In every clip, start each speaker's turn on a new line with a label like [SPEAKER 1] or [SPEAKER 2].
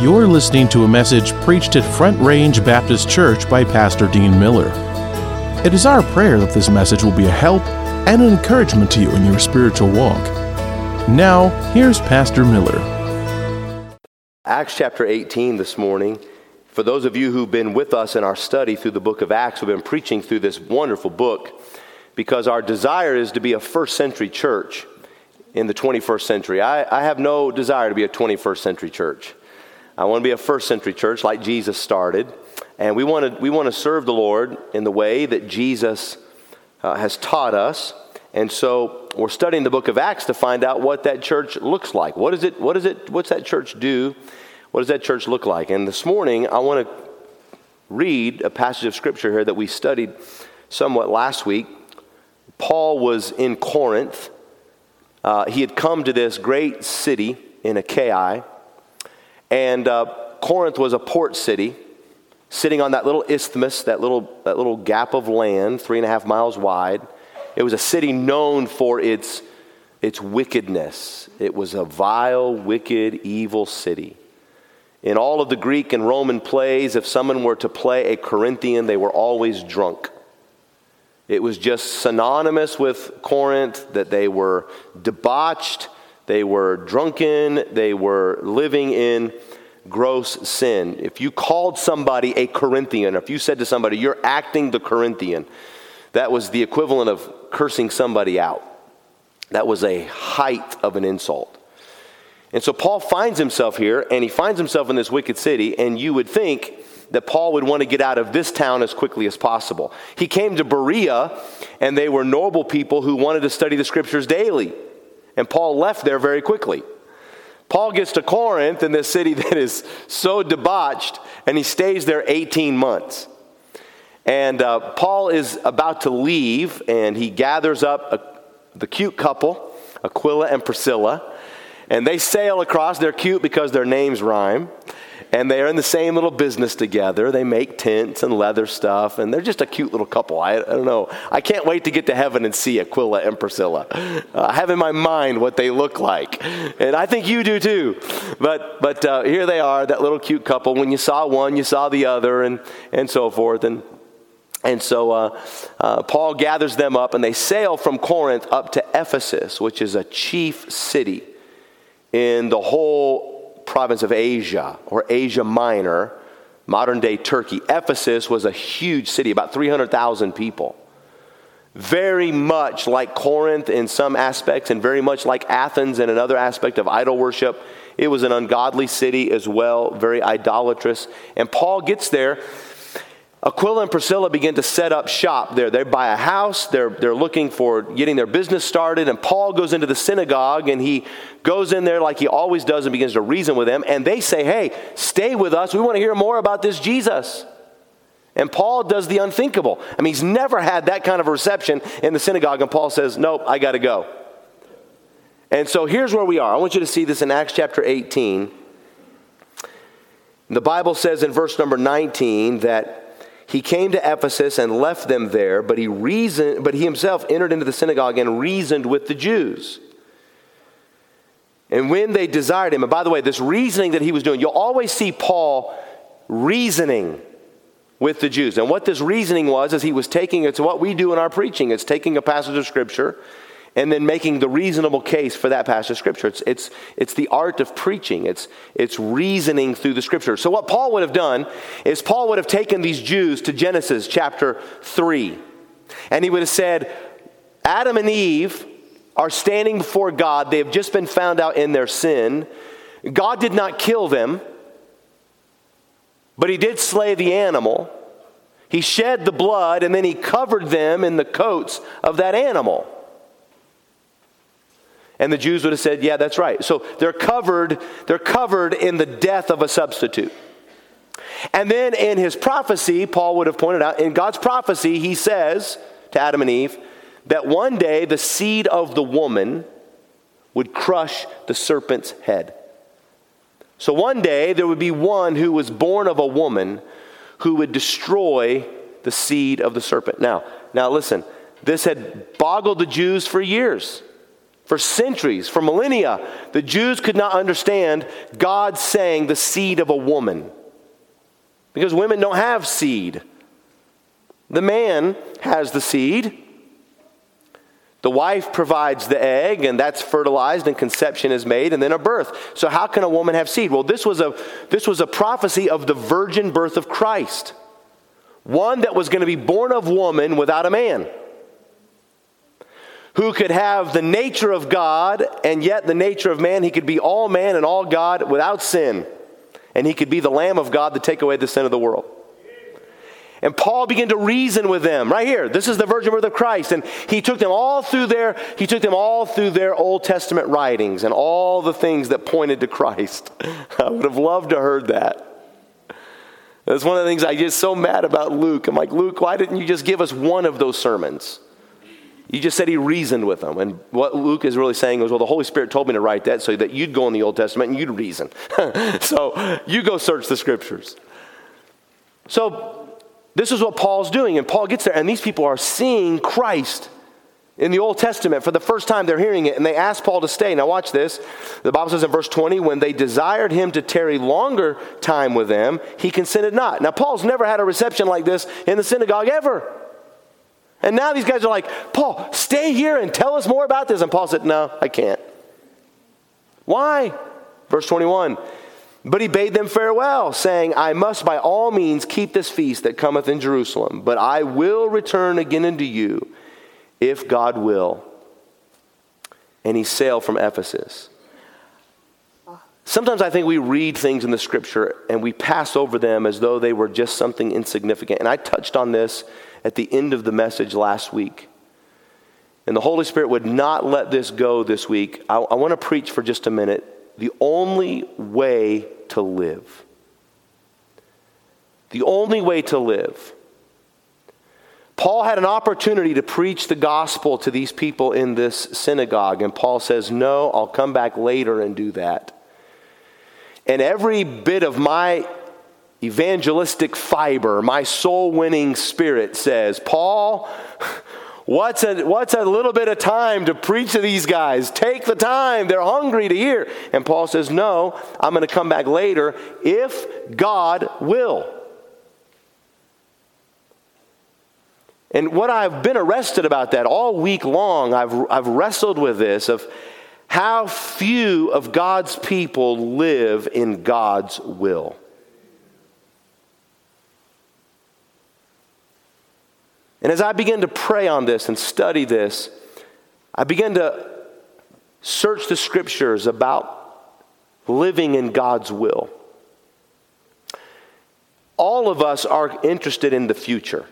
[SPEAKER 1] You're listening to a message preached at Front Range Baptist Church by Pastor Dean Miller. It is our prayer that this message will be a help and an encouragement to you in your spiritual walk. Now, here's Pastor Miller.
[SPEAKER 2] Acts chapter 18 this morning. For those of you who've been with us in our study through the book of Acts, we've been preaching through this wonderful book because our desire is to be a first century church in the 21st century. I, I have no desire to be a 21st century church. I want to be a first century church like Jesus started. And we want to, we want to serve the Lord in the way that Jesus uh, has taught us. And so we're studying the book of Acts to find out what that church looks like. What is it, what is it, what's that church do? What does that church look like? And this morning, I want to read a passage of scripture here that we studied somewhat last week. Paul was in Corinth. Uh, he had come to this great city in Achaia and uh, Corinth was a port city, sitting on that little isthmus, that little, that little gap of land, three and a half miles wide. It was a city known for its, its wickedness. It was a vile, wicked, evil city. In all of the Greek and Roman plays, if someone were to play a Corinthian, they were always drunk. It was just synonymous with Corinth that they were debauched, they were drunken, they were living in gross sin. If you called somebody a Corinthian, if you said to somebody, you're acting the Corinthian, that was the equivalent of cursing somebody out. That was a height of an insult. And so Paul finds himself here, and he finds himself in this wicked city, and you would think that Paul would want to get out of this town as quickly as possible. He came to Berea, and they were noble people who wanted to study the scriptures daily. And Paul left there very quickly. Paul gets to Corinth in this city that is so debauched, and he stays there 18 months. And uh, Paul is about to leave, and he gathers up a, the cute couple, Aquila and Priscilla, and they sail across. They're cute because their names rhyme and they're in the same little business together. They make tents and leather stuff, and they're just a cute little couple. I, I don't know. I can't wait to get to heaven and see Aquila and Priscilla. Uh, I have in my mind what they look like, and I think you do too. But but uh, here they are, that little cute couple. When you saw one, you saw the other, and and so forth, and. And so uh, uh, Paul gathers them up, and they sail from Corinth up to Ephesus, which is a chief city in the whole province of Asia or Asia Minor, modern day Turkey. Ephesus was a huge city, about 300,000 people. Very much like Corinth in some aspects, and very much like Athens in another aspect of idol worship. It was an ungodly city as well, very idolatrous. And Paul gets there Aquila and Priscilla begin to set up shop there. They buy a house, they're, they're looking for getting their business started, and Paul goes into the synagogue and he goes in there like he always does and begins to reason with them. And they say, Hey, stay with us. We want to hear more about this Jesus. And Paul does the unthinkable. I mean, he's never had that kind of reception in the synagogue, and Paul says, Nope, I got to go. And so here's where we are. I want you to see this in Acts chapter 18. The Bible says in verse number 19 that he came to Ephesus and left them there, but he, reasoned, but he himself entered into the synagogue and reasoned with the Jews. And when they desired him, and by the way, this reasoning that he was doing, you'll always see Paul reasoning with the Jews. And what this reasoning was is he was taking, it's what we do in our preaching, it's taking a passage of scripture and then making the reasonable case for that passage of scripture. It's, it's, it's the art of preaching, it's, it's reasoning through the scripture. So, what Paul would have done is Paul would have taken these Jews to Genesis chapter 3, and he would have said, Adam and Eve are standing before God. They have just been found out in their sin. God did not kill them, but he did slay the animal. He shed the blood and then he covered them in the coats of that animal. And the Jews would have said, yeah, that's right. So they're covered, they're covered in the death of a substitute. And then in his prophecy, Paul would have pointed out, in God's prophecy, he says to Adam and Eve that one day the seed of the woman would crush the serpent's head. So one day there would be one who was born of a woman who would destroy the seed of the serpent. Now, now listen, this had boggled the Jews for years. For centuries, for millennia, the Jews could not understand God saying the seed of a woman. Because women don't have seed. The man has the seed. The wife provides the egg, and that's fertilized, and conception is made, and then a birth. So, how can a woman have seed? Well, this was a, this was a prophecy of the virgin birth of Christ, one that was going to be born of woman without a man who could have the nature of God and yet the nature of man. He could be all man and all God without sin. And he could be the Lamb of God to take away the sin of the world. And Paul began to reason with them right here. This is the virgin birth of Christ. And he took them all through their, he took them all through their Old Testament writings and all the things that pointed to Christ. I would have loved to heard that. That's one of the things I get so mad about Luke. I'm like, Luke, why didn't you just give us one of those sermons? You just said he reasoned with them. And what Luke is really saying is, well, the Holy Spirit told me to write that so that you'd go in the Old Testament and you'd reason. so you go search the scriptures. So this is what Paul's doing. And Paul gets there, and these people are seeing Christ in the Old Testament for the first time. They're hearing it, and they ask Paul to stay. Now, watch this. The Bible says in verse 20, when they desired him to tarry longer time with them, he consented not. Now, Paul's never had a reception like this in the synagogue ever. And now these guys are like, Paul, stay here and tell us more about this. And Paul said, No, I can't. Why? Verse 21 But he bade them farewell, saying, I must by all means keep this feast that cometh in Jerusalem, but I will return again unto you, if God will. And he sailed from Ephesus. Sometimes I think we read things in the scripture and we pass over them as though they were just something insignificant. And I touched on this at the end of the message last week. And the Holy Spirit would not let this go this week. I, I want to preach for just a minute the only way to live. The only way to live. Paul had an opportunity to preach the gospel to these people in this synagogue, and Paul says, No, I'll come back later and do that. And every bit of my evangelistic fiber, my soul winning spirit says, Paul, what's a, what's a little bit of time to preach to these guys? Take the time. They're hungry to hear. And Paul says, No, I'm going to come back later if God will. And what I've been arrested about that all week long, I've, I've wrestled with this of how few of God's people live in God's will. And as I began to pray on this and study this, I began to search the scriptures about living in God's will. All of us are interested in the future.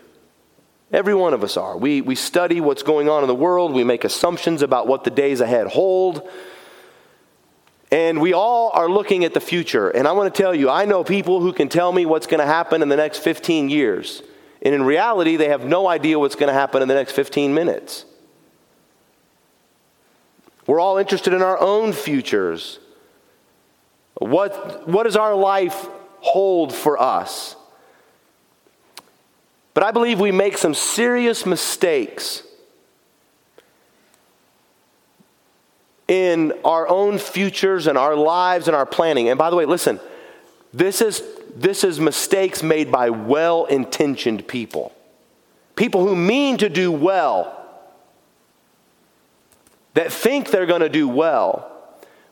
[SPEAKER 2] Every one of us are. We, we study what's going on in the world, we make assumptions about what the days ahead hold. And we all are looking at the future. And I want to tell you, I know people who can tell me what's going to happen in the next 15 years. And in reality, they have no idea what's going to happen in the next 15 minutes. We're all interested in our own futures. What, what does our life hold for us? But I believe we make some serious mistakes in our own futures and our lives and our planning. And by the way, listen, this is this is mistakes made by well intentioned people. People who mean to do well, that think they're going to do well,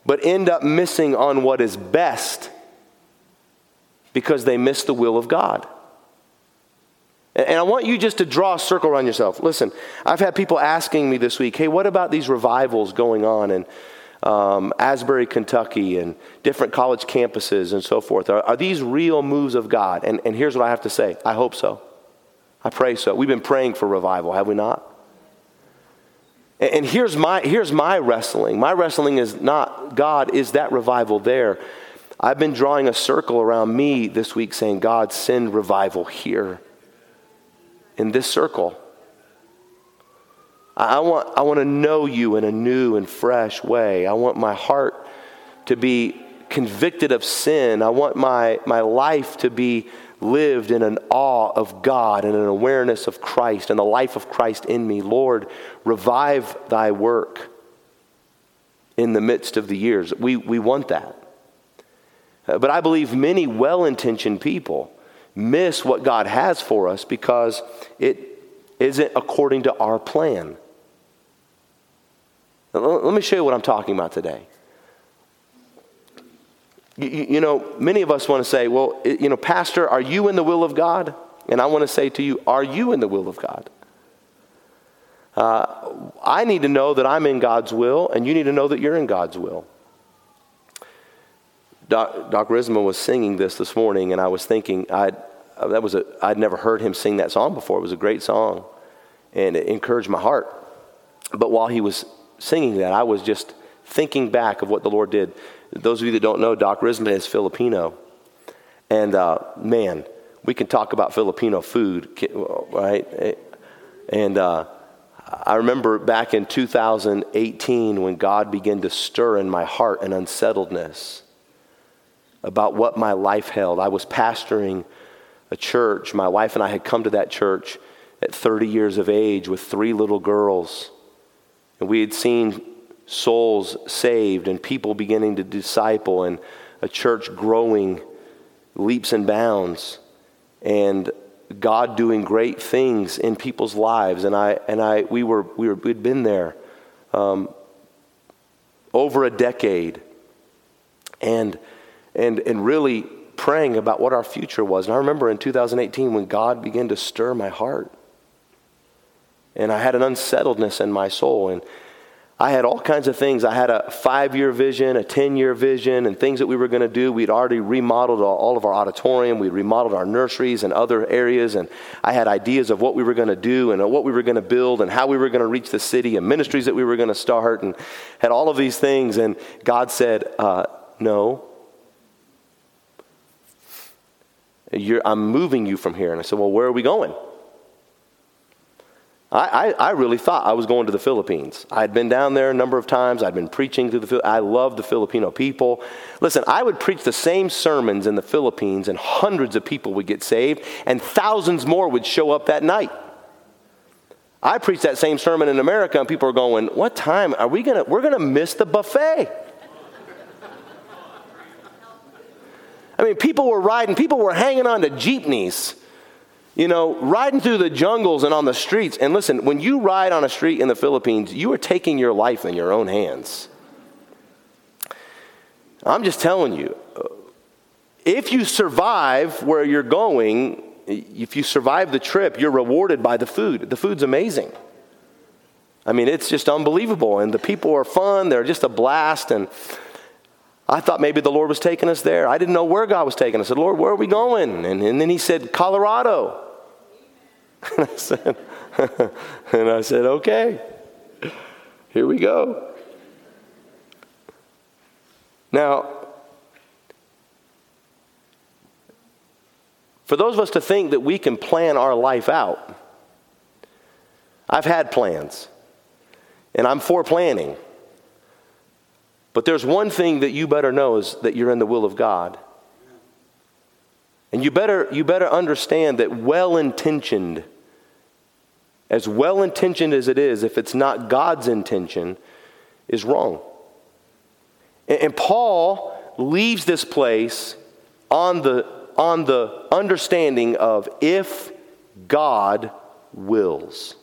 [SPEAKER 2] but end up missing on what is best because they miss the will of God. And I want you just to draw a circle around yourself. Listen, I've had people asking me this week, hey, what about these revivals going on? And um, Asbury, Kentucky, and different college campuses and so forth. Are, are these real moves of God? And, and here's what I have to say I hope so. I pray so. We've been praying for revival, have we not? And, and here's, my, here's my wrestling. My wrestling is not, God, is that revival there? I've been drawing a circle around me this week saying, God, send revival here in this circle. I want, I want to know you in a new and fresh way. I want my heart to be convicted of sin. I want my, my life to be lived in an awe of God and an awareness of Christ and the life of Christ in me. Lord, revive thy work. in the midst of the years. We, we want that. Uh, but I believe many well intentioned people miss what God has for us because it isn't according to our plan. Let me show you what I'm talking about today. You, know, many of us want to say, well, you know, Pastor, are you in the will of God? And I want to say to you, are you in the will of God? Uh, I need to know that I'm in God's will, and you need to know that you're in God's will. Doc, Doc Risma was singing this this morning, and I was thinking, I'd, that was a, I'd never heard him sing that song before. It was a great song, and it encouraged my heart. But while he was singing that, I was just thinking back of what the Lord did. Those of you that don't know, Doc Risma is Filipino. And uh, man, we can talk about Filipino food, right? And uh, I remember back in 2018 when God began to stir in my heart an unsettledness about what my life held. I was pastoring a church. My wife and I had come to that church at 30 years of age with three little girls. And we had seen souls saved and people beginning to disciple and a church growing leaps and bounds. And God doing great things in people's lives. And I and I we were we were we'd been there um, over a decade, and and and really praying about what our future was. And I remember in 2018 when God began to stir my heart, and I had an unsettledness in my soul and I had all kinds of things. I had a five year vision, a 10 year vision, and things that we were going to do. We'd already remodeled all of our auditorium, we'd remodeled our nurseries and other areas, and I had ideas of what we were going to do and what we were going to build and how we were going to reach the city and ministries that we were going to start, and had all of these things. And God said, uh, No. I'm moving you from here. And I said, Well, where are we going? I, I, I, really thought I was going to the Philippines. I had been down there a number of times. I'd been preaching to the I love the Filipino people. Listen, I would preach the same sermons in the Philippines, and hundreds of people would get saved, and thousands more would show up that night. I preached that same sermon in America, and people are going, "What time are we gonna? We're gonna miss the buffet." I mean, people were riding, people were hanging on to jeepneys you know, riding through the jungles and on the streets. And listen, when you ride on a street in the Philippines, you are taking your life in your own hands. I'm just telling you, uh, if you survive where you're going, if you survive the trip, you're rewarded by the food. The food's amazing. I mean, it's just unbelievable. And the people are fun, they're just a blast. And I thought maybe the Lord was taking us there. I didn't know where God was taking us. I said, Lord, where are we going? And, and then He said, Colorado. And I said, and I said, okay, here we go. Now, for those of us to think that we can plan our life out, I've had plans, and I'm for planning. But there's one thing that you better know is that you're in the will of God. And you better, you better understand that well intentioned as well intentioned as it is, if it's not God's intention, is wrong. And, Paul leaves this place on the, on the understanding of if God wills.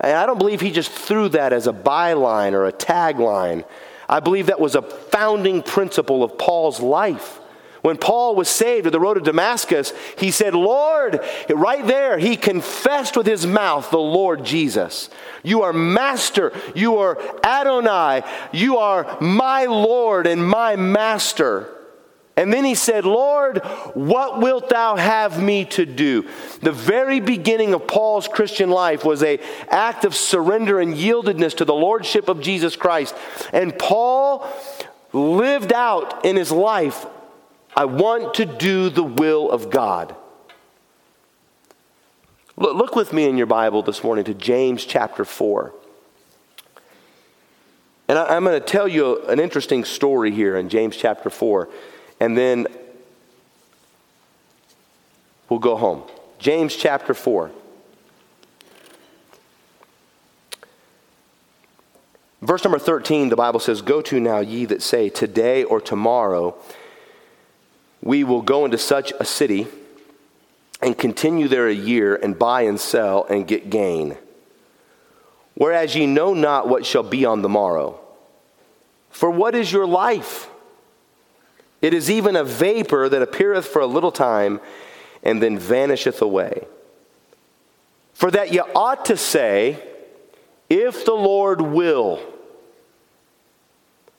[SPEAKER 2] And I don't believe he just threw that as a byline or a tagline. I believe that was a founding principle of Paul's life. When Paul was saved at the road to Damascus, he said, Lord, right there, he confessed with his mouth the Lord Jesus. You are master. You are Adonai. You are my Lord and my master. And then he said, Lord, what wilt thou have me to do? The very beginning of Paul's Christian life was a act of surrender and yieldedness to the lordship of Jesus Christ. And Paul lived out in his life I want to do the will of God. Look, with me in your Bible this morning to James chapter 4. And I'm going to tell you an interesting story here in James chapter 4, and then we'll go home. James chapter 4. Verse number 13, the Bible says, Go to now, ye that say, Today or tomorrow we will go into such a city and continue there a year and buy and sell and get gain. Whereas ye know not what shall be on the morrow. For what is your life? It is even a vapor that appeareth for a little time and then vanisheth away. For that ye ought to say, If the Lord will,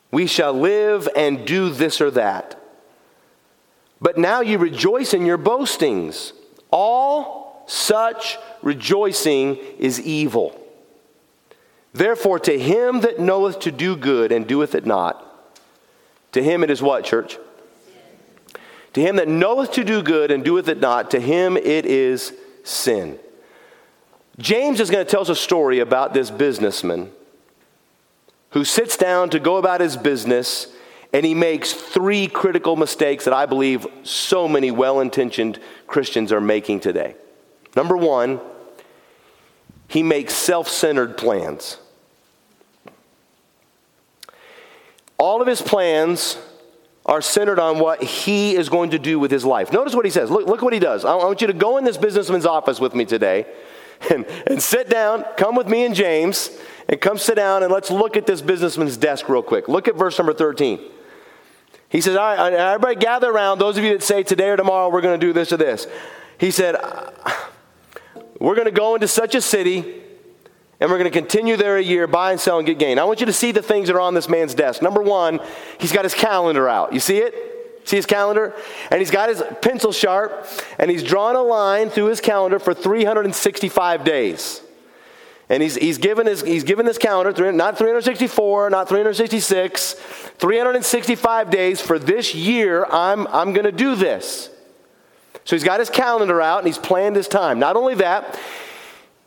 [SPEAKER 2] we shall live and do this or that. But now you rejoice in your boastings. All such rejoicing is evil. Therefore, to him that knoweth to do good and doeth it not, to him it is what, church? To him that knoweth to do good and doeth it not, to him it is sin. James is going to tell us a story about this businessman who sits down to go about his business and he makes three critical mistakes that I believe so many well intentioned Christians are making today. Number one, he makes self centered plans. All of his plans are centered on what he is going to do with his life. Notice what he says. Look, look what he does. I want you to go in this businessman's office with me today and, and sit down. Come with me and James and come sit down and let's look at this businessman's desk real quick. Look at verse number 13. He says, All right, everybody gather around. Those of you that say today or tomorrow we're going to do this or this. He said, We're going to go into such a city and we're going to continue there a year, buy and sell and get gain. I want you to see the things that are on this man's desk. Number one, he's got his calendar out. You see it? See his calendar? And he's got his pencil sharp and he's drawn a line through his calendar for 365 days. And he's, he's, given his, he's given this calendar, not 364, not 366, 365 days for this year, I'm, I'm going to do this. So he's got his calendar out and he's planned his time. Not only that,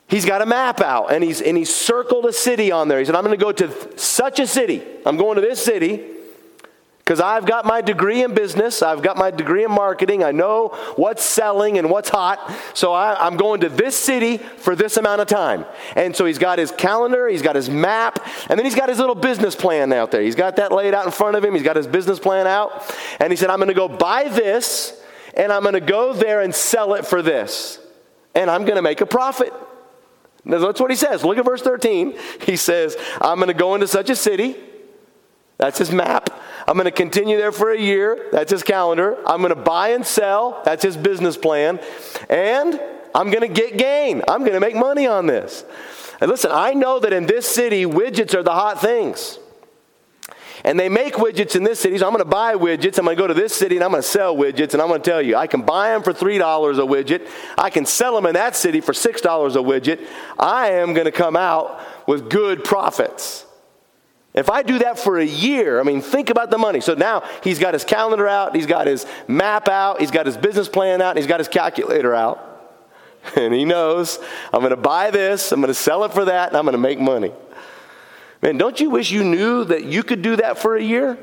[SPEAKER 2] he's got a map out and he's, and he's circled a city on there. He said, I'm going to go to such a city. I'm going to this city because I've got my degree in business, I've got my degree in marketing, I know what's selling and what's hot. So I, am going to this city for this amount of time. And so he's got his calendar, he's got his map, and then he's got his little business plan out there. He's got that laid out in front of him, he's got his business plan out. And he said, I'm going to go buy this, and I'm going to go there and sell it for this. And I'm going to make a profit. That's what he says. Look at verse 13. He says, I'm going to go into such a city. That's his map. I'm going to continue there for a year. That's his calendar. I'm going to buy and sell. That's his business plan. And I'm going to get gain. I'm going to make money on this. And listen, I know that in this city, widgets are the hot things. And they make widgets in this city, so I'm going to buy widgets. I'm going to go to this city and I'm going to sell widgets. And I'm going to tell you, I can buy them for $3 a widget. I can sell them in that city for $6 a widget. I am going to come out with good profits. If I do that for a year, I mean, think about the money. So now he's got his calendar out, he's got his map out, he's got his business plan out, he's got his calculator out. And he knows, I'm going to buy this, I'm going to sell it for that, and I'm going to make money. Man, don't you wish you knew that you could do that for a year?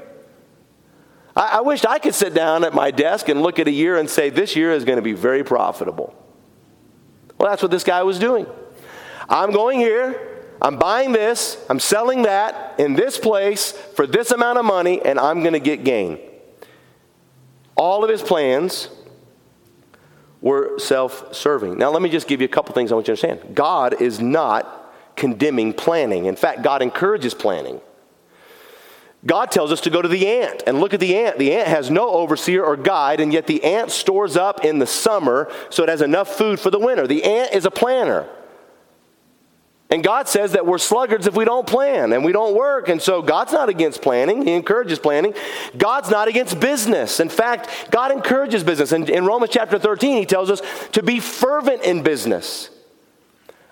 [SPEAKER 2] I, I wished I could sit down at my desk and look at a year and say, this year is going to be very profitable. Well, that's what this guy was doing. I'm going here. I'm buying this, I'm selling that in this place for this amount of money, and I'm going to get gain. All of his plans were self serving. Now, let me just give you a couple things I want you to understand. God is not condemning planning, in fact, God encourages planning. God tells us to go to the ant and look at the ant. The ant has no overseer or guide, and yet the ant stores up in the summer so it has enough food for the winter. The ant is a planner. And God says that we're sluggards if we don't plan and we don't work. And so God's not against planning, He encourages planning. God's not against business. In fact, God encourages business. And in Romans chapter 13, He tells us to be fervent in business.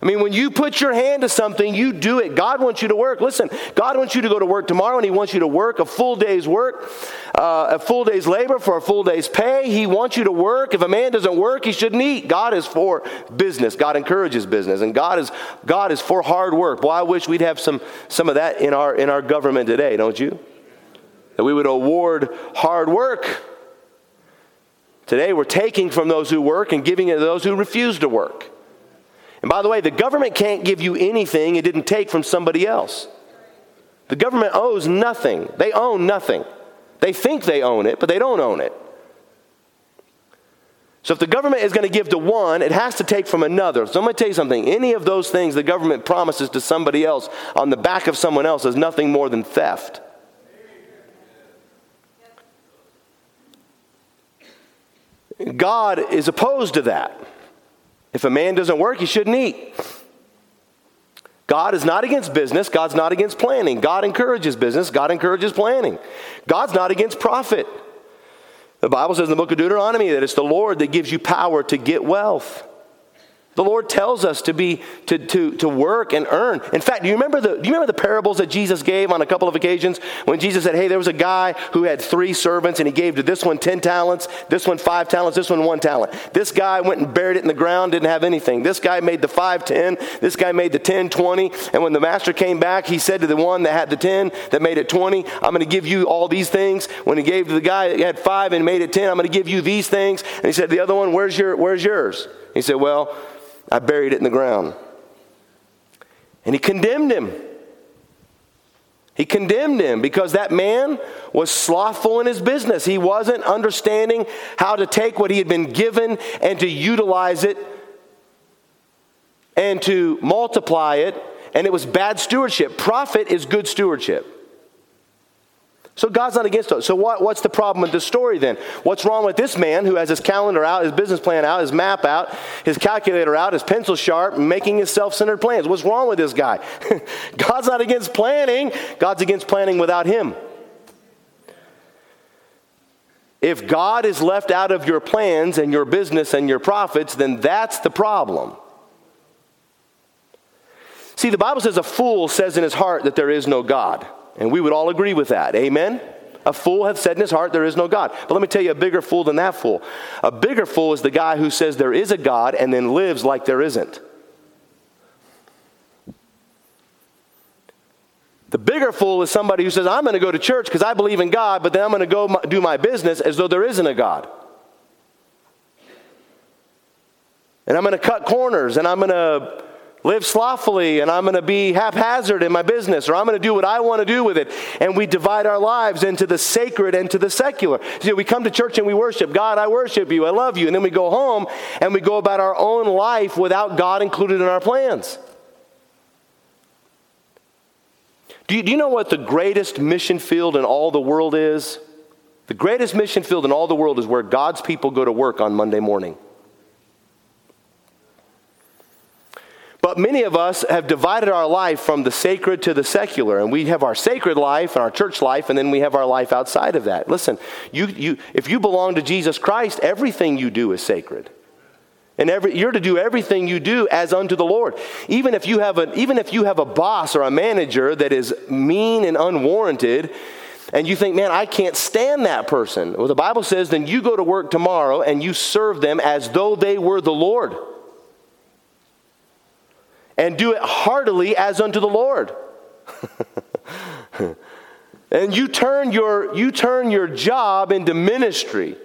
[SPEAKER 2] I mean, when you put your hand to something, you do it. God wants you to work. Listen, God wants you to go to work tomorrow, and He wants you to work a full day's work, uh, a full day's labor for a full day's pay. He wants you to work. If a man doesn't work, he shouldn't eat. God is for business. God encourages business, and God is God is for hard work. Well, I wish we'd have some some of that in our in our government today, don't you? That we would award hard work. Today, we're taking from those who work and giving it to those who refuse to work. And by the way, the government can't give you anything it didn't take from somebody else. The government owes nothing. They own nothing. They think they own it, but they don't own it. So if the government is going to give to one, it has to take from another. So I'm going to tell you something. Any of those things the government promises to somebody else on the back of someone else is nothing more than theft. God is opposed to that. If a man doesn't work, he shouldn't eat. God is not against business. God's not against planning. God encourages business. God encourages planning. God's not against profit. The Bible says in the book of Deuteronomy that it's the Lord that gives you power to get wealth. The Lord tells us to be to, to, to work and earn. In fact, do you remember the do you remember the parables that Jesus gave on a couple of occasions when Jesus said, "Hey, there was a guy who had three servants, and he gave to this one ten talents, this one five talents, this one one talent. This guy went and buried it in the ground, didn't have anything. This guy made the five ten. This guy made the ten twenty. And when the master came back, he said to the one that had the ten that made it twenty, "I'm going to give you all these things." When he gave to the guy that had five and made it ten, "I'm going to give you these things." And he said to the other one, "Where's your Where's yours?" He said, "Well." I buried it in the ground. And he condemned him. He condemned him because that man was slothful in his business. He wasn't understanding how to take what he had been given and to utilize it and to multiply it. And it was bad stewardship. Profit is good stewardship. So God's not against us. So what, what's the problem with this story then? What's wrong with this man who has his calendar out, his business plan out, his map out, his calculator out, his pencil sharp, making his self-centered plans? What's wrong with this guy? God's not against planning. God's against planning without him. If God is left out of your plans and your business and your profits, then that's the problem. See, the Bible says a fool says in his heart that there is no God. And we would all agree with that. Amen? A fool hath said in his heart, There is no God. But let me tell you a bigger fool than that fool. A bigger fool is the guy who says there is a God and then lives like there isn't. The bigger fool is somebody who says, I'm going to go to church because I believe in God, but then I'm going to go do my business as though there isn't a God. And I'm going to cut corners and I'm going to live slothfully and I'm going to be haphazard in my business or I'm going to do what I want to do with it. And we divide our lives into the sacred and to the secular. See, we come to church and we worship God, I worship you, I love you. And then we go home and we go about our own life without God included in our plans. Do you, do you know what the greatest mission field in all the world is? The greatest mission field in all the world is where God's people go to work on Monday morning. But many of us have divided our life from the sacred to the secular, and we have our sacred life and our church life, and then we have our life outside of that. Listen, you, you, if you belong to Jesus Christ, everything you do is sacred. And every, you're to do everything you do as unto the Lord. Even if, you have a, even if you have a boss or a manager that is mean and unwarranted, and you think, man, I can't stand that person. Well, the Bible says, then you go to work tomorrow and you serve them as though they were the Lord and do it heartily as unto the Lord. and you turn your you turn your job into ministry.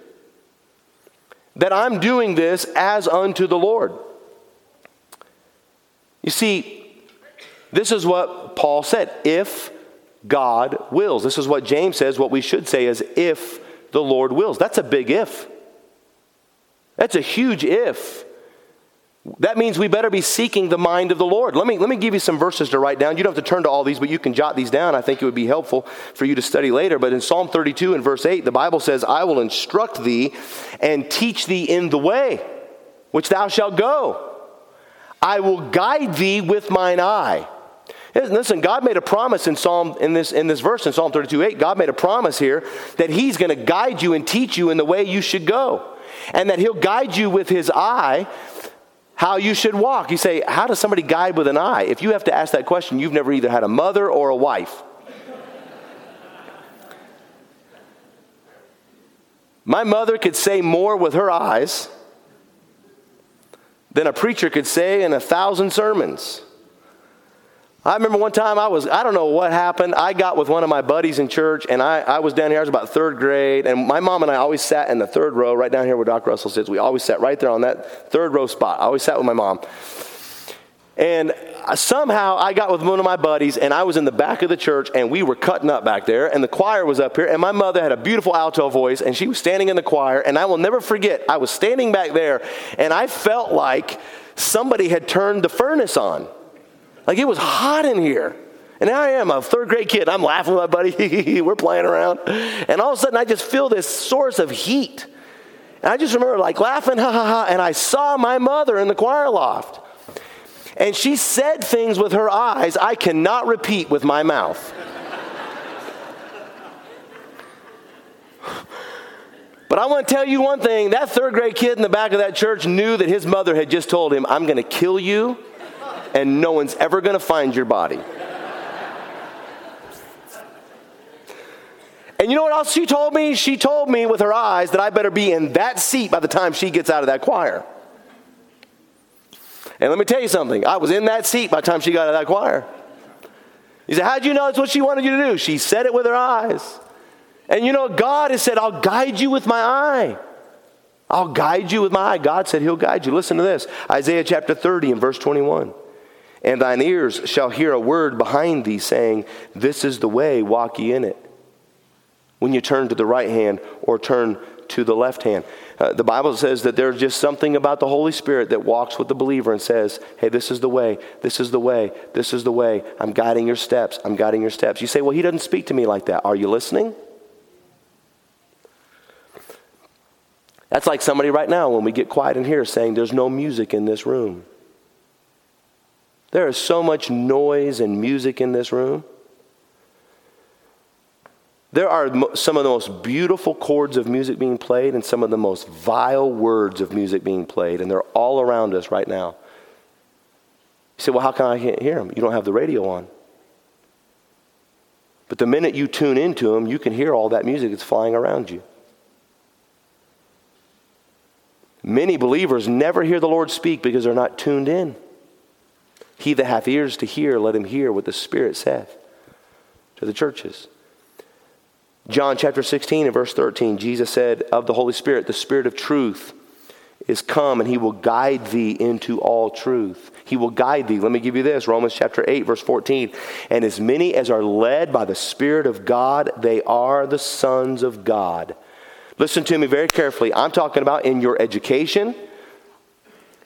[SPEAKER 2] That I'm doing this as unto the Lord. You see, this is what Paul said, if God wills. This is what James says, what we should say is if the Lord wills. That's a big if. That's a huge if. That means we better be seeking the mind of the Lord. Let me, let me give you some verses to write down. You don't have to turn to all these, but you can jot these down. I think it would be helpful for you to study later. But in Psalm 32 and verse 8, the Bible says, I will instruct thee and teach thee in the way which thou shalt go. I will guide thee with mine eye. Listen, God made a promise in Psalm in this in this verse in Psalm 32 8. God made a promise here that He's going to guide you and teach you in the way you should go. And that He'll guide you with His eye how you should walk. You say, How does somebody guide with an eye? If you have to ask that question, you've never either had a mother or a wife. My mother could say more with her eyes than a preacher could say in a thousand sermons. I remember one time I was, I don't know what happened. I got with one of my buddies in church, and I, I was down here, I was about third grade, and my mom and I always sat in the third row, right down here where Dr. Russell sits. We always sat right there on that third row spot. I always sat with my mom. And somehow I got with one of my buddies, and I was in the back of the church, and we were cutting up back there, and the choir was up here, and my mother had a beautiful alto voice, and she was standing in the choir, and I will never forget, I was standing back there, and I felt like somebody had turned the furnace on. Like it was hot in here. And I am a third grade kid. I'm laughing with my buddy. We're playing around. And all of a sudden, I just feel this source of heat. And I just remember like laughing, ha ha ha. And I saw my mother in the choir loft. And she said things with her eyes I cannot repeat with my mouth. But I want to tell you one thing that third grade kid in the back of that church knew that his mother had just told him, I'm going to kill you, and no one's ever going to find your body. And you know what else she told me? She told me with her eyes that I better be in that seat by the time she gets out of that choir. And let me tell you something. I was in that seat by the time she got out of that choir. He said, How'd you know that's what she wanted you to do? She said it with her eyes. And you know, God has said, I'll guide you with my eye. I'll guide you with my eye. God said, He'll guide you. Listen to this Isaiah chapter 30 and verse 21. And thine ears shall hear a word behind thee saying, This is the way, walk ye in it. When you turn to the right hand or turn to the left hand. Uh, the Bible says that there's just something about the Holy Spirit that walks with the believer and says, Hey, this is the way, this is the way, this is the way. I'm guiding your steps, I'm guiding your steps. You say, Well, he doesn't speak to me like that. Are you listening? That's like somebody right now when we get quiet in here saying, There's no music in this room. There is so much noise and music in this room. There are some of the most beautiful chords of music being played and some of the most vile words of music being played, and they're all around us right now. You say, Well, how can I hear them? You don't have the radio on. But the minute you tune into them, you can hear all that music that's flying around you. Many believers never hear the Lord speak because they're not tuned in. He that hath ears to hear, let him hear what the Spirit saith to the churches. John chapter 16 and verse 13, Jesus said of the Holy Spirit, the Spirit of truth is come and he will guide thee into all truth. He will guide thee. Let me give you this Romans chapter 8, verse 14. And as many as are led by the Spirit of God, they are the sons of God. Listen to me very carefully. I'm talking about in your education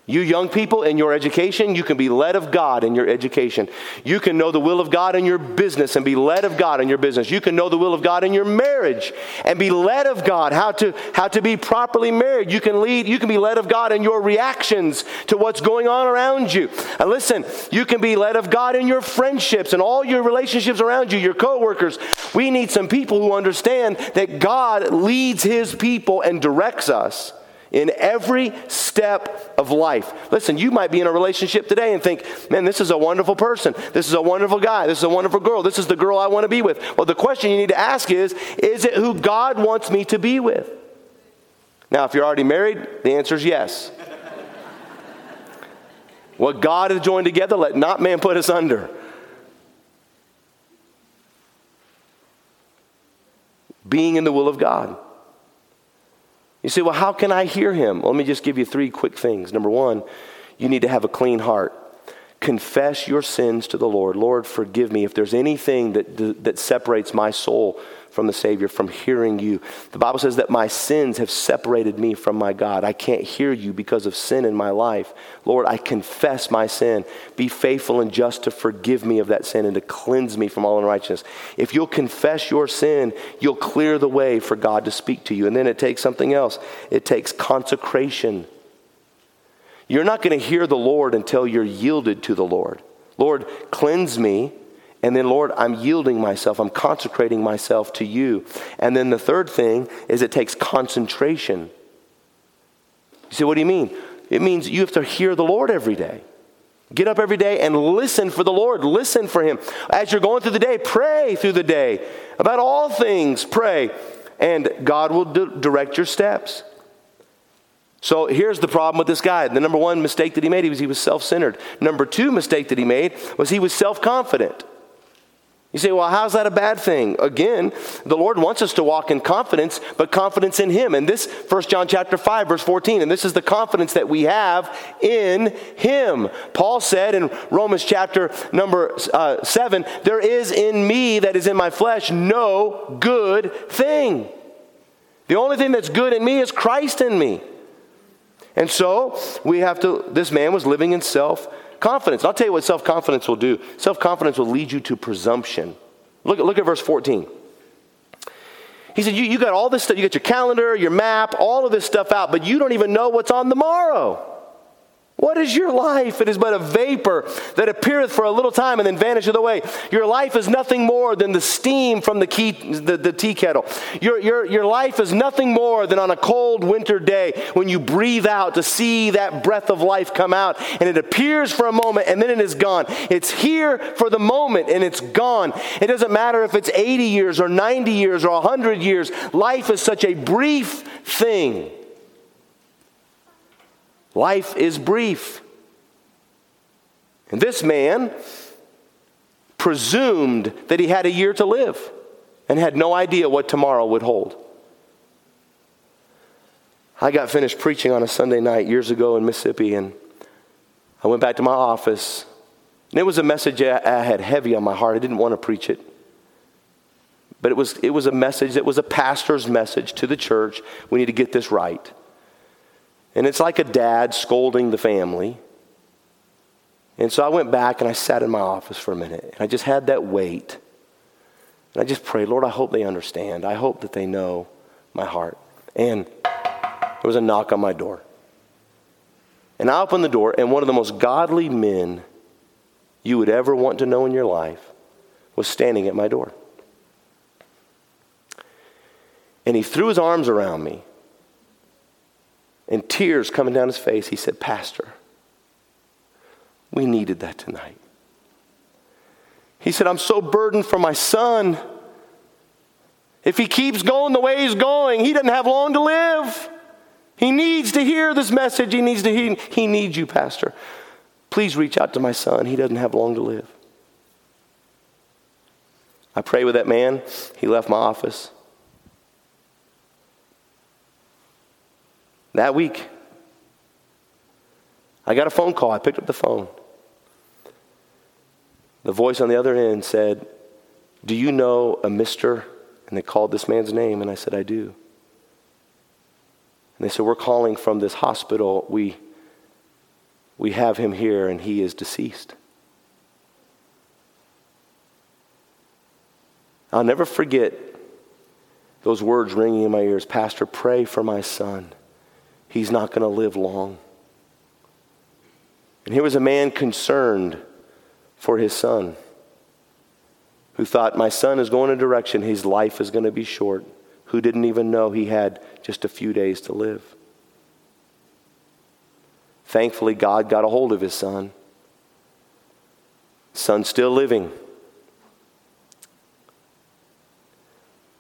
[SPEAKER 2] you young people in your education, you can be led of God in your education. You can know the will of God in your business and be led of God in your business. You can know the will of God in your marriage and be led of God how to how to be properly married. You can lead you can be led of God in your reactions to what's going on around you. And listen, you can be led of God in your friendships and all your relationships around you, your coworkers. We need some people who understand that God leads his people and directs us in every step of life. Listen, you might be in a relationship today and think, man, this is a wonderful person. This is a wonderful guy. This is a wonderful girl. This is the girl I want to be with. Well, the question you need to ask is, is it who God wants me to be with? Now, if you're already married, the answer is yes. what God has joined together, let not man put us under. Being in the will of God. You say, well, how can I hear him? Let me just give you three quick things. Number one, you need to have a clean heart. Confess your sins to the Lord. Lord, forgive me if there's anything that, that separates my soul from the Savior, from hearing you. The Bible says that my sins have separated me from my God. I can't hear you because of sin in my life. Lord, I confess my sin. Be faithful and just to forgive me of that sin and to cleanse me from all unrighteousness. If you'll confess your sin, you'll clear the way for God to speak to you. And then it takes something else it takes consecration. You're not going to hear the Lord until you're yielded to the Lord. Lord, cleanse me and then, Lord, I'm yielding myself, I'm consecrating myself to you. And then the third thing is it takes concentration. You say, what do you mean? It means you have to hear the Lord every day. Get up every day and listen for the Lord. Listen for Him. As you're going through the day, pray through the day. About all things, pray. And God will direct your steps. So here's the problem with this guy. The number one mistake that he made was he was self centered. Number two mistake that he made was he was self confident. You say, well, how's that a bad thing? Again, the Lord wants us to walk in confidence, but confidence in Him. And this, 1 John chapter 5, verse 14, and this is the confidence that we have in Him. Paul said in Romans chapter number uh, 7, there is in me, that is in my flesh, no good thing. The only thing that's good in me is Christ in me. And so we have to, this man was living in self confidence. I'll tell you what self confidence will do self confidence will lead you to presumption. Look, look at verse 14. He said, you, you got all this stuff, you got your calendar, your map, all of this stuff out, but you don't even know what's on the morrow. What is your life? It is but a vapor that appeareth for a little time and then vanisheth away. Your life is nothing more than the steam from the, key, the, the tea kettle. Your, your, your life is nothing more than on a cold winter day when you breathe out to see that breath of life come out and it appears for a moment and then it is gone. It's here for the moment and it's gone. It doesn't matter if it's 80 years or 90 years or 100 years. Life is such a brief thing. Life is brief. And this man presumed that he had a year to live and had no idea what tomorrow would hold. I got finished preaching on a Sunday night years ago in Mississippi, and I went back to my office. And it was a message I had heavy on my heart. I didn't want to preach it. But it was, it was a message that was a pastor's message to the church. We need to get this right. And it's like a dad scolding the family. And so I went back and I sat in my office for a minute. And I just had that weight. And I just prayed, Lord, I hope they understand. I hope that they know my heart. And there was a knock on my door. And I opened the door, and one of the most godly men you would ever want to know in your life was standing at my door. And he threw his arms around me and tears coming down his face, he said, Pastor, we needed that tonight. He said, I'm so burdened for my son. If he keeps going the way he's going, he doesn't have long to live. He needs to hear this message. He needs to hear, he needs you, Pastor. Please reach out to my son. He doesn't have long to live. I pray with that man. He left my office. That week, I got a phone call. I picked up the phone. The voice on the other end said, Do you know a Mr.? And they called this man's name, and I said, I do. And they said, We're calling from this hospital. We, we have him here, and he is deceased. I'll never forget those words ringing in my ears Pastor, pray for my son he's not going to live long. And here was a man concerned for his son who thought, My son is going a direction, his life is going to be short, who didn't even know he had just a few days to live. Thankfully, God got a hold of his son. Son's still living.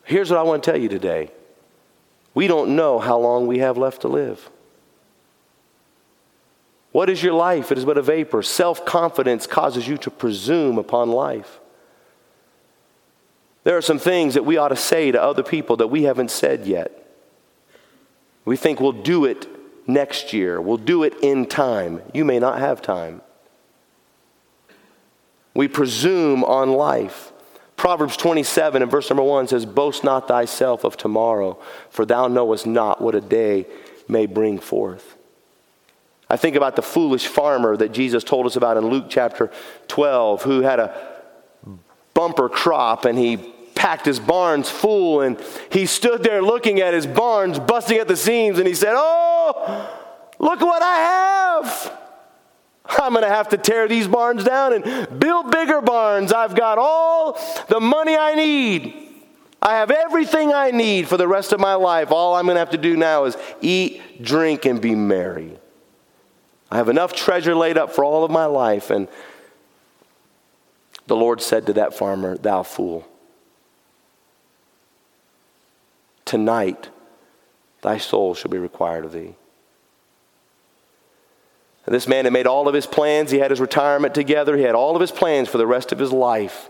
[SPEAKER 2] Here's what I want to tell you today we don't know how long we have left to live. What is your life? It is but a vapor. Self confidence causes you to presume upon life. There are some things that we ought to say to other people that we haven't said yet. We think we'll do it next year, we'll do it in time. You may not have time. We presume on life. Proverbs 27 and verse number 1 says, Boast not thyself of tomorrow, for thou knowest not what a day may bring forth. I think about the foolish farmer that Jesus told us about in Luke chapter 12, who had a bumper crop and he packed his barns full and he stood there looking at his barns busting at the seams and he said, Oh, look what I have. I'm going to have to tear these barns down and build bigger barns. I've got all the money I need. I have everything I need for the rest of my life. All I'm going to have to do now is eat, drink, and be merry. I have enough treasure laid up for all of my life. And the Lord said to that farmer, Thou fool, tonight thy soul shall be required of thee. This man had made all of his plans. He had his retirement together. He had all of his plans for the rest of his life.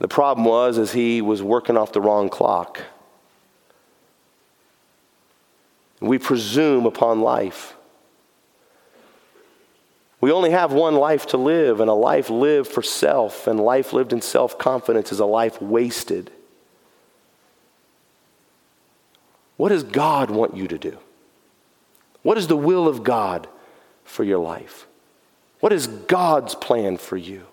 [SPEAKER 2] The problem was is he was working off the wrong clock. We presume upon life. We only have one life to live, and a life lived for self, and life lived in self confidence is a life wasted. What does God want you to do? What is the will of God for your life? What is God's plan for you?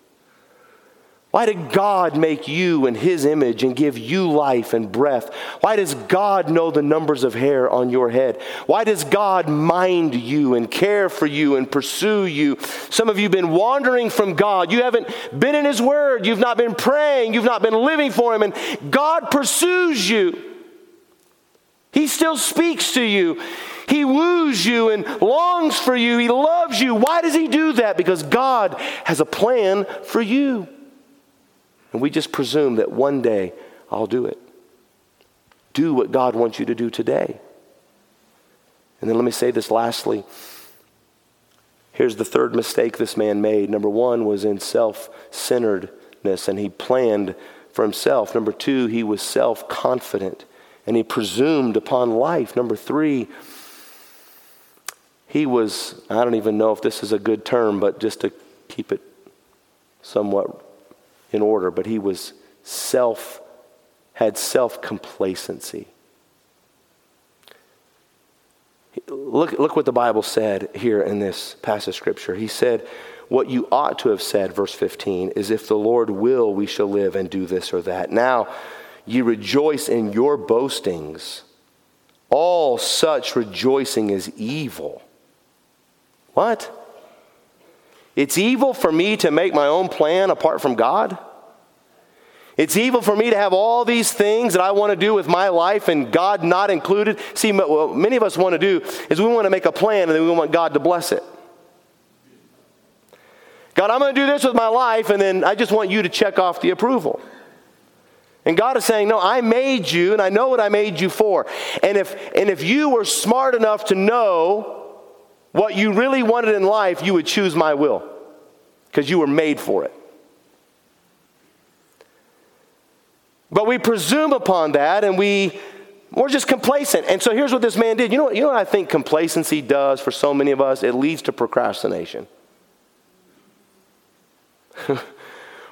[SPEAKER 2] Why did God make you in His image and give you life and breath? Why does God know the numbers of hair on your head? Why does God mind you and care for you and pursue you? Some of you have been wandering from God. You haven't been in His Word. You've not been praying. You've not been living for Him. And God pursues you. He still speaks to you. He woos you and longs for you. He loves you. Why does He do that? Because God has a plan for you. And we just presume that one day I'll do it. Do what God wants you to do today. And then let me say this lastly. Here's the third mistake this man made. Number one was in self centeredness, and he planned for himself. Number two, he was self confident, and he presumed upon life. Number three, he was, I don't even know if this is a good term, but just to keep it somewhat in order, but he was self, had self complacency. Look, look what the Bible said here in this passage of Scripture. He said, What you ought to have said, verse 15, is if the Lord will, we shall live and do this or that. Now, ye rejoice in your boastings. All such rejoicing is evil. What? It's evil for me to make my own plan apart from God. It's evil for me to have all these things that I want to do with my life and God not included. See, what many of us want to do is we want to make a plan and then we want God to bless it. God, I'm going to do this with my life and then I just want you to check off the approval. And God is saying, No, I made you and I know what I made you for. And if, and if you were smart enough to know what you really wanted in life, you would choose my will because you were made for it. But we presume upon that and we, we're just complacent. And so here's what this man did. You know, what, you know what I think complacency does for so many of us? It leads to procrastination.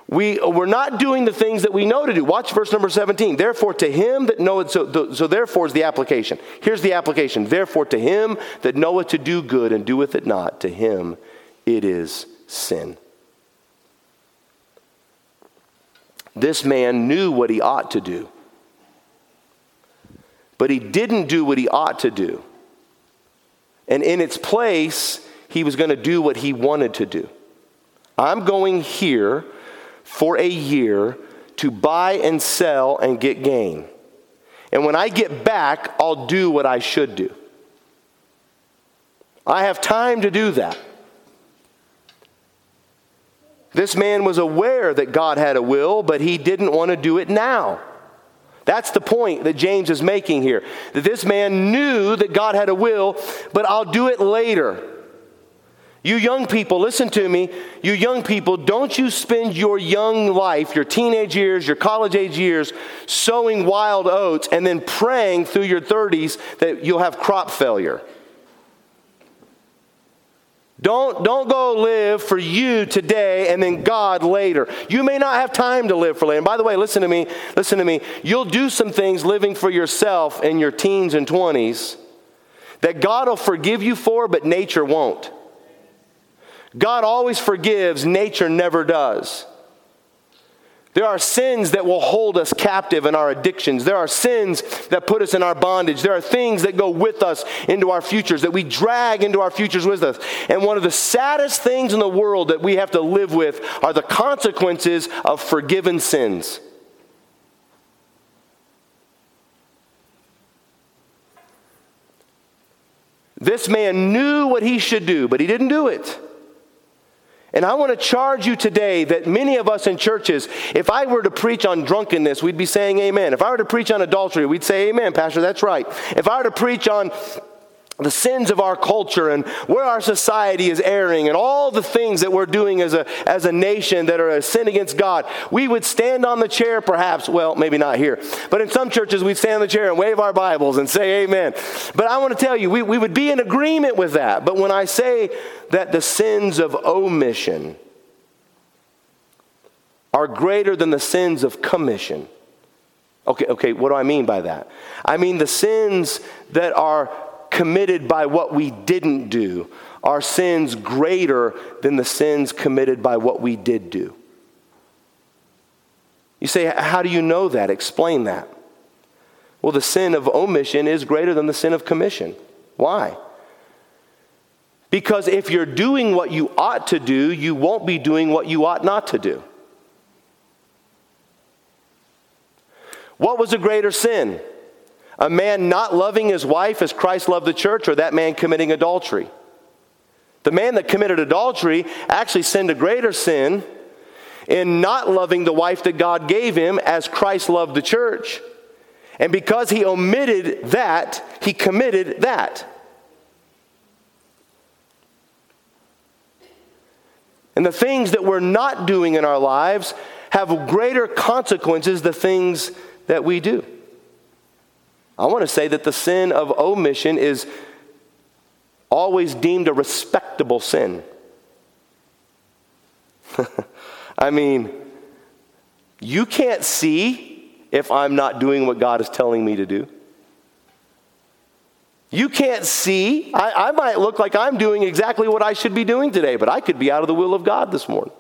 [SPEAKER 2] we, we're not doing the things that we know to do. Watch verse number 17. Therefore, to him that knoweth, so, so therefore is the application. Here's the application. Therefore, to him that knoweth to do good and doeth it not, to him it is sin. This man knew what he ought to do, but he didn't do what he ought to do. And in its place, he was going to do what he wanted to do. I'm going here for a year to buy and sell and get gain. And when I get back, I'll do what I should do. I have time to do that. This man was aware that God had a will, but he didn't want to do it now. That's the point that James is making here. That this man knew that God had a will, but I'll do it later. You young people, listen to me. You young people, don't you spend your young life, your teenage years, your college age years, sowing wild oats and then praying through your 30s that you'll have crop failure. Don't, don't go live for you today and then God later. You may not have time to live for later. And by the way, listen to me, listen to me. You'll do some things living for yourself in your teens and 20s that God will forgive you for, but nature won't. God always forgives, nature never does. There are sins that will hold us captive in our addictions. There are sins that put us in our bondage. There are things that go with us into our futures, that we drag into our futures with us. And one of the saddest things in the world that we have to live with are the consequences of forgiven sins. This man knew what he should do, but he didn't do it. And I want to charge you today that many of us in churches, if I were to preach on drunkenness, we'd be saying amen. If I were to preach on adultery, we'd say amen, Pastor, that's right. If I were to preach on the sins of our culture and where our society is erring and all the things that we're doing as a, as a nation that are a sin against God, we would stand on the chair perhaps, well, maybe not here, but in some churches we'd stand on the chair and wave our Bibles and say amen. But I want to tell you, we, we would be in agreement with that. But when I say that the sins of omission are greater than the sins of commission, Okay, okay, what do I mean by that? I mean the sins that are committed by what we didn't do are sins greater than the sins committed by what we did do. You say, How do you know that? Explain that. Well, the sin of omission is greater than the sin of commission. Why? Because if you're doing what you ought to do, you won't be doing what you ought not to do. What was a greater sin? A man not loving his wife as Christ loved the church, or that man committing adultery? The man that committed adultery actually sinned a greater sin in not loving the wife that God gave him as Christ loved the church. And because he omitted that, he committed that. And the things that we're not doing in our lives have greater consequences than the things that we do. I want to say that the sin of omission is always deemed a respectable sin. I mean, you can't see if I'm not doing what God is telling me to do. You can't see. I, I, might look like I'm doing exactly what I should be doing today, but I could be out of the will of God this morning.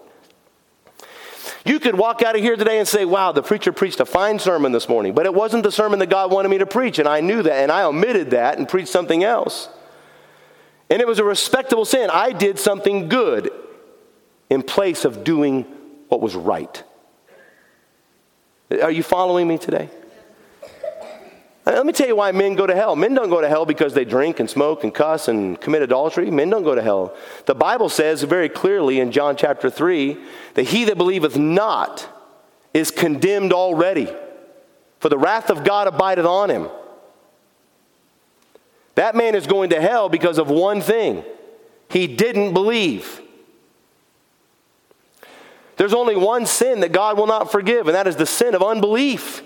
[SPEAKER 2] You could walk out of here today and say, wow, the preacher preached a fine sermon this morning, but it wasn't the sermon that God wanted me to preach, and I knew that, and I omitted that and preached something else. And it was a respectable sin. I did something good in place of doing what was right. Are you following me today? Let me tell you why men go to hell. Men don't go to hell because they drink and smoke and cuss and commit adultery. Men don't go to hell. The Bible says very clearly in John chapter 3 that he that believeth not is condemned already, for the wrath of God abideth on him. That man is going to hell because of one thing he didn't believe. There's only one sin that God will not forgive, and that is the sin of unbelief.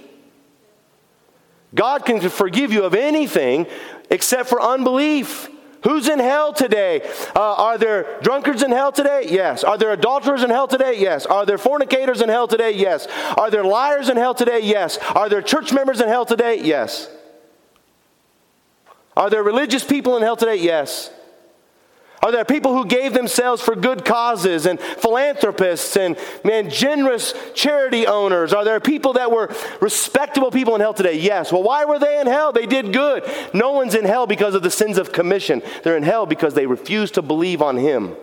[SPEAKER 2] God can forgive you of anything except for unbelief. Who's in hell today? Uh, are there drunkards in hell today? Yes. Are there adulterers in hell today? Yes. Are there fornicators in hell today? Yes. Are there liars in hell today? Yes. Are there church members in hell today? Yes. Are there religious people in hell today? Yes. Are there people who gave themselves for good causes and philanthropists and man, generous charity owners? Are there people that were respectable people in hell today? Yes. Well, why were they in hell? They did good. No one's in hell because of the sins of commission. They're in hell because they refuse to believe on Him.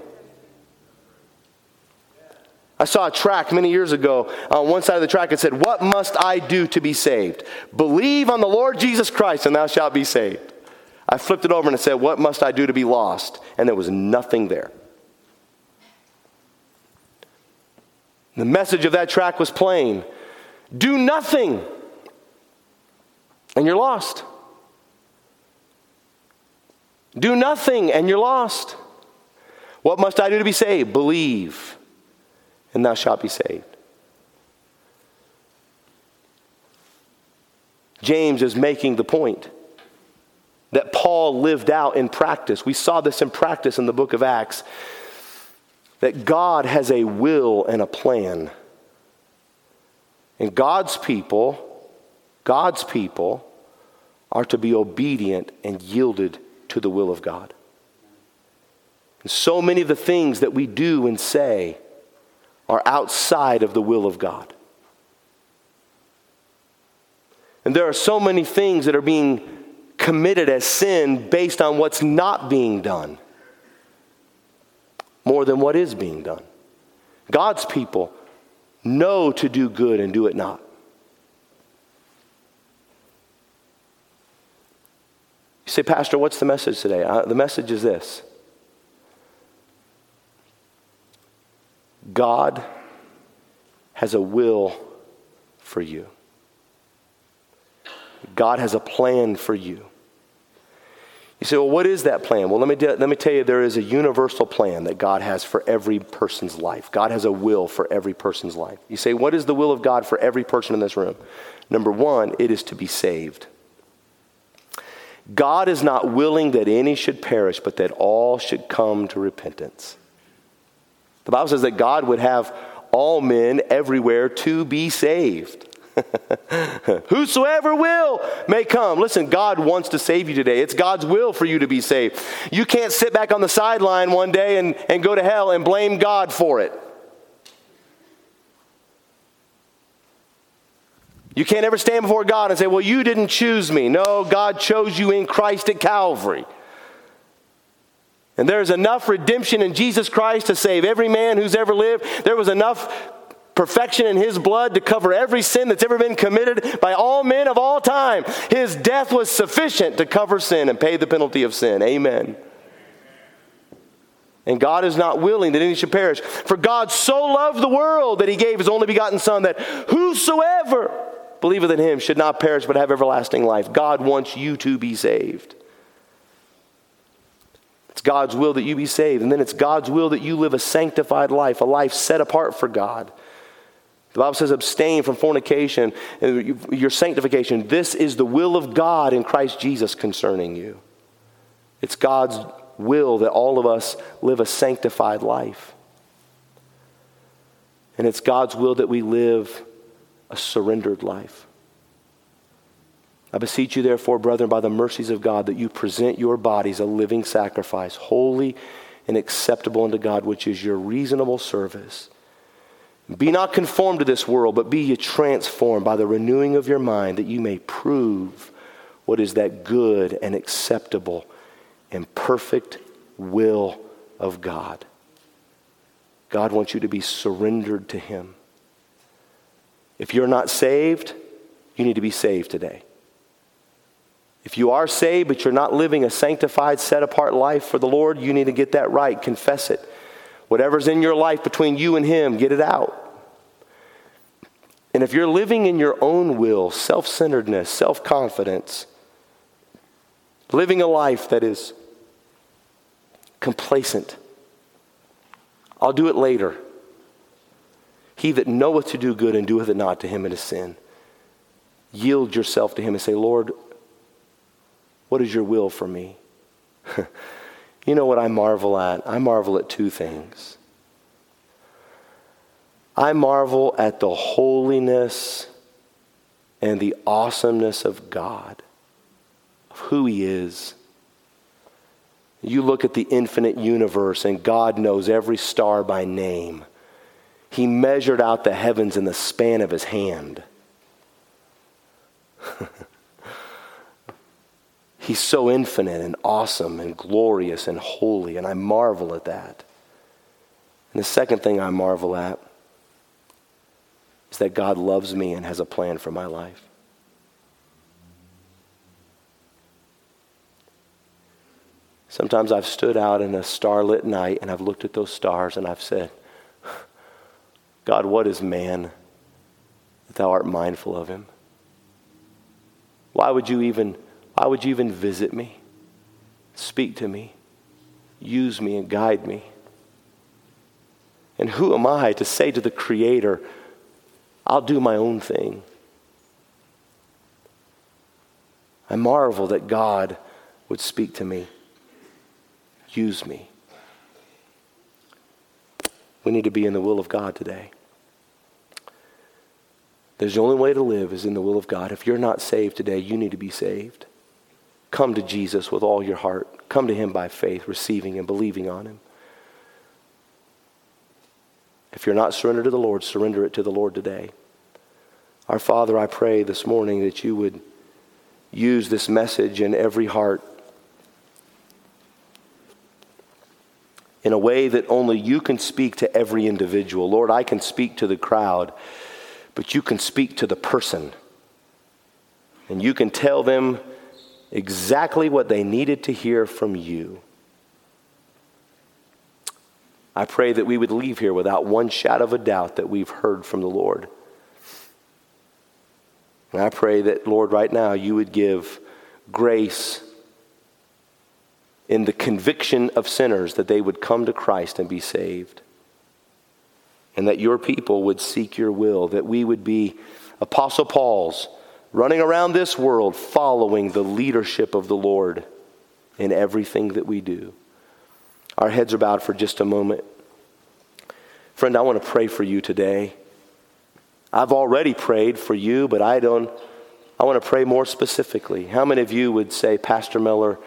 [SPEAKER 2] I saw a track many years ago. On one side of the track, it said, What must I do to be saved? Believe on the Lord Jesus Christ, and thou shalt be saved. I flipped it over and it said, What must I do to be lost? And there was nothing there. The message of that track was plain do nothing, and you're lost. Do nothing, and you're lost. What must I do to be saved? Believe, and thou shalt be saved. James is making the point that Paul lived out in practice. We saw this in practice in the book of Acts that God has a will and a plan. And God's people, God's people are to be obedient and yielded to the will of God. And so many of the things that we do and say are outside of the will of God. And there are so many things that are being committed as sin based on what's not being done more than what is being done. God's people know to do good and do it not. You say, Pastor, what's the message today? Uh, the message is this God has a will for you. God has a plan for you. You say, well, what is that plan? Well, let me, let me tell you, there is a universal plan that God has for every person's life. God has a will for every person's life. You say, what is the will of God for every person in this room? Number one, it is to be saved. God is not willing that any should perish, but that all should come to repentance. The Bible says that God would have all men everywhere to be saved. Whosoever will may come. Listen, God wants to save you today. It's God's will for you to be saved. You can't sit back on the sideline one day and, and go to hell and blame God for it. You can't ever stand before God and say, Well, you didn't choose me. No, God chose you in Christ at Calvary. And there's enough redemption in Jesus Christ to save every man who's ever lived. There was enough perfection in his blood to cover every sin that's ever been committed by all men of all time. His death was sufficient to cover sin and pay the penalty of sin. Amen. And God is not willing that any should perish. For God so loved the world that he gave his only begotten Son, that whosoever believeth in him should not perish but have everlasting life. God wants you to be saved. It's God's will that you be saved. And then it's God's will that you live a sanctified life, a life set apart for God. The Bible says, abstain from fornication and your sanctification. This is the will of God in Christ Jesus concerning you. It's God's will that all of us live a sanctified life. And it's God's will that we live a surrendered life. I beseech you, therefore, brethren, by the mercies of God, that you present your bodies a living sacrifice, holy and acceptable unto God, which is your reasonable service. Be not conformed to this world, but be ye transformed by the renewing of your mind, that you may prove what is that good and acceptable and perfect will of God. God wants you to be surrendered to Him. If you're not saved, you need to be saved today. If you are saved, but you're not living a sanctified, set apart life for the Lord, you need to get that right. Confess it. Whatever's in your life between you and Him, get it out. And if you're living in your own will, self centeredness, self confidence, living a life that is complacent, I'll do it later. He that knoweth to do good and doeth it not to him it is sin. Yield yourself to him and say, Lord, what is your will for me? you know what I marvel at? I marvel at two things. I marvel at the holiness and the awesomeness of God, of who He is. You look at the infinite universe, and God knows every star by name. He measured out the heavens in the span of His hand. He's so infinite and awesome and glorious and holy, and I marvel at that. And the second thing I marvel at is that God loves me and has a plan for my life. Sometimes I've stood out in a starlit night and I've looked at those stars and I've said, God, what is man that thou art mindful of him? Why would you even, why would you even visit me? Speak to me, use me and guide me. And who am I to say to the Creator, I'll do my own thing. I marvel that God would speak to me, use me. We need to be in the will of God today. There's the only way to live is in the will of God. If you're not saved today, you need to be saved. Come to Jesus with all your heart. Come to him by faith, receiving and believing on him. If you're not surrendered to the Lord, surrender it to the Lord today. Our Father, I pray this morning that you would use this message in every heart in a way that only you can speak to every individual. Lord, I can speak to the crowd, but you can speak to the person. And you can tell them exactly what they needed to hear from you. I pray that we would leave here without one shadow of a doubt that we've heard from the Lord. And I pray that, Lord, right now you would give grace in the conviction of sinners that they would come to Christ and be saved. And that your people would seek your will, that we would be Apostle Paul's running around this world following the leadership of the Lord in everything that we do. Our heads are bowed for just a moment. Friend, I want to pray for you today. I've already prayed for you, but I don't I want to pray more specifically. How many of you would say, Pastor Miller,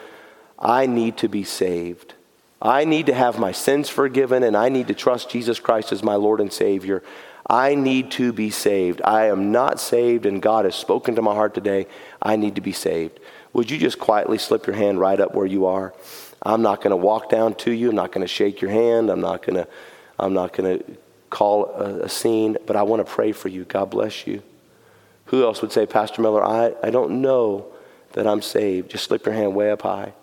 [SPEAKER 2] I need to be saved? I need to have my sins forgiven and I need to trust Jesus Christ as my Lord and Savior. I need to be saved. I am not saved, and God has spoken to my heart today. I need to be saved. Would you just quietly slip your hand right up where you are? I'm not going to walk down to you. I'm not going to shake your hand. I'm not going to. I'm not going to call a, a scene, but I want to pray for you. God bless you. Who else would say, Pastor Miller, I, I don't know that I'm saved? Just slip your hand way up high,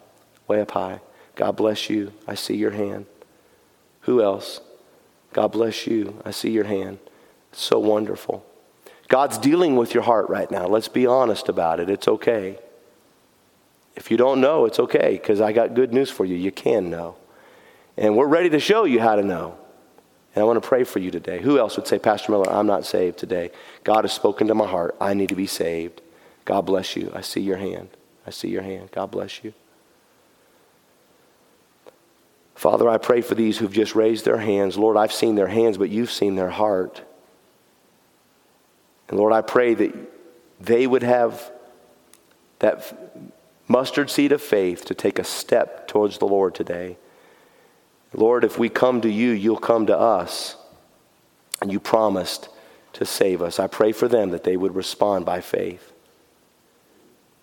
[SPEAKER 2] way up high. God bless you. I see your hand. Who else? God bless you. I see your hand. So wonderful. God's dealing with your heart right now. Let's be honest about it. It's okay. If you don't know, it's okay because I got good news for you. You can know. And we're ready to show you how to know. And I want to pray for you today. Who else would say, Pastor Miller, I'm not saved today? God has spoken to my heart. I need to be saved. God bless you. I see your hand. I see your hand. God bless you. Father, I pray for these who've just raised their hands. Lord, I've seen their hands, but you've seen their heart. And Lord, I pray that they would have that mustard seed of faith to take a step towards the Lord today. Lord, if we come to you, you'll come to us. And you promised to save us. I pray for them that they would respond by faith.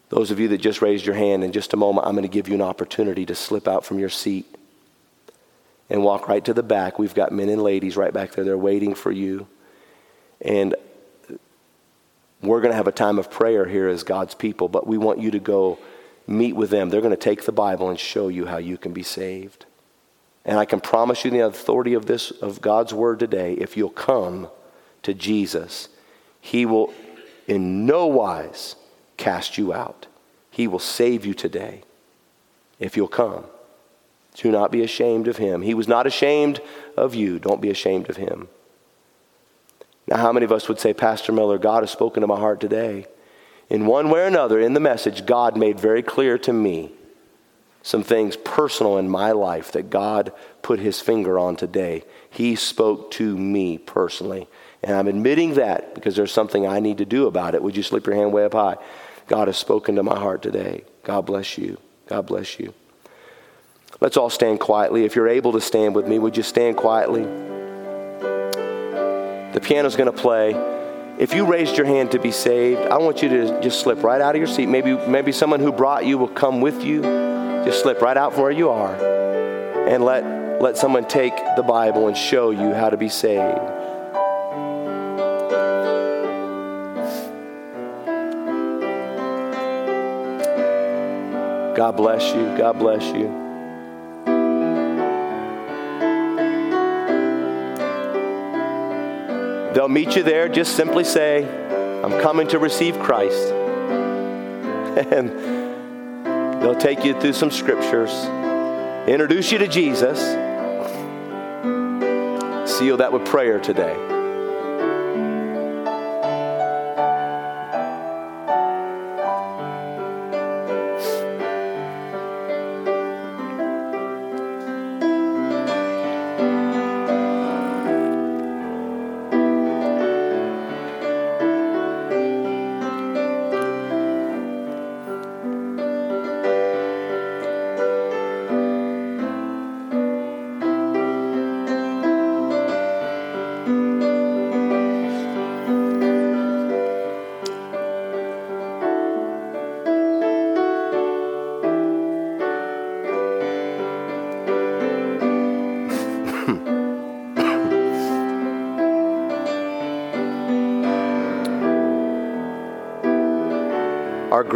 [SPEAKER 2] Those of you that just raised your hand, in just a moment, I'm going to give you an opportunity to slip out from your seat and walk right to the back. We've got men and ladies right back there. They're waiting for you. And we're going to have a time of prayer here as God's people, but we want you to go meet with them. They're going to take the Bible and show you how you can be saved. And I can promise you the authority of this of God's word today, if you'll come to Jesus, he will in no wise cast you out. He will save you today if you'll come. Do not be ashamed of him. He was not ashamed of you. Don't be ashamed of him. Now, how many of us would say, Pastor Miller, God has spoken to my heart today? In one way or another, in the message, God made very clear to me some things personal in my life that God put his finger on today. He spoke to me personally. And I'm admitting that because there's something I need to do about it. Would you slip your hand way up high? God has spoken to my heart today. God bless you. God bless you. Let's all stand quietly. If you're able to stand with me, would you stand quietly? The piano's going to play. If you raised your hand to be saved, I want you to just slip right out of your seat. Maybe, maybe someone who brought you will come with you. Just slip right out from where you are and let, let someone take the Bible and show you how to be saved. God bless you. God bless you. They'll meet you there. Just simply say, I'm coming to receive Christ. And they'll take you through some scriptures, introduce you to Jesus, seal that with prayer today.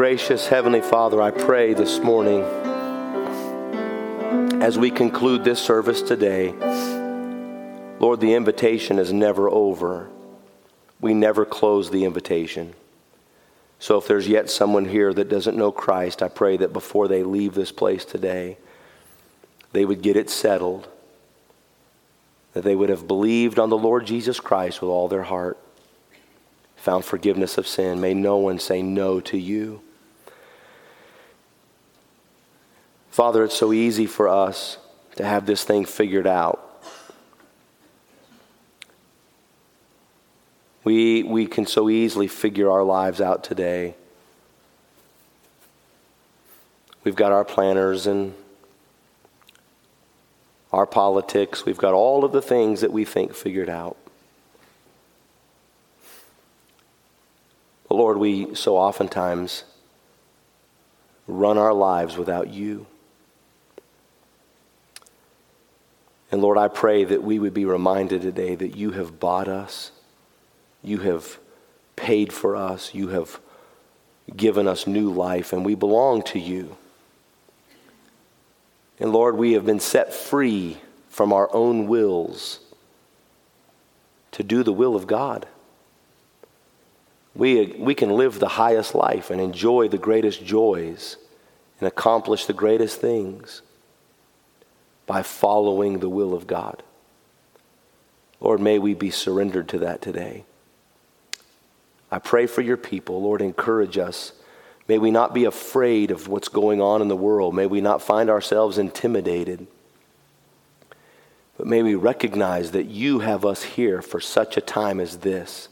[SPEAKER 2] Gracious Heavenly Father, I pray this morning as we conclude this service today, Lord, the invitation is never over. We never close the invitation. So if there's yet someone here that doesn't know Christ, I pray that before they leave this place today, they would get it settled, that they would have believed on the Lord Jesus Christ with all their heart, found forgiveness of sin. May no one say no to you. Father, it's so easy for us to have this thing figured out. We, we can so easily figure our lives out today. We've got our planners and our politics. We've got all of the things that we think figured out. But Lord, we so oftentimes run our lives without you. And Lord, I pray that we would be reminded today that you have bought us, you have paid for us, you have given us new life, and we belong to you. And Lord, we have been set free from our own wills to do the will of God. We, we can live the highest life and enjoy the greatest joys and accomplish the greatest things by following the will of God. Lord, may we be surrendered to that today. I pray for your people. Lord, encourage us May we not be afraid of what's going on in the world. May we not find ourselves intimidated. But may we recognize that you have us here for such a time as this.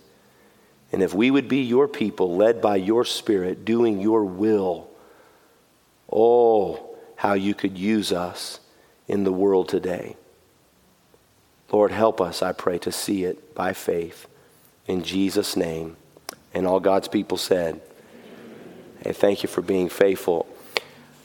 [SPEAKER 2] And if we would be your people, led by your Spirit, doing your will, oh, how you could use us in the world today. Lord, help us, I pray, to see it by faith. In Jesus' name. And all God's people said, Hey, thank you for being faithful.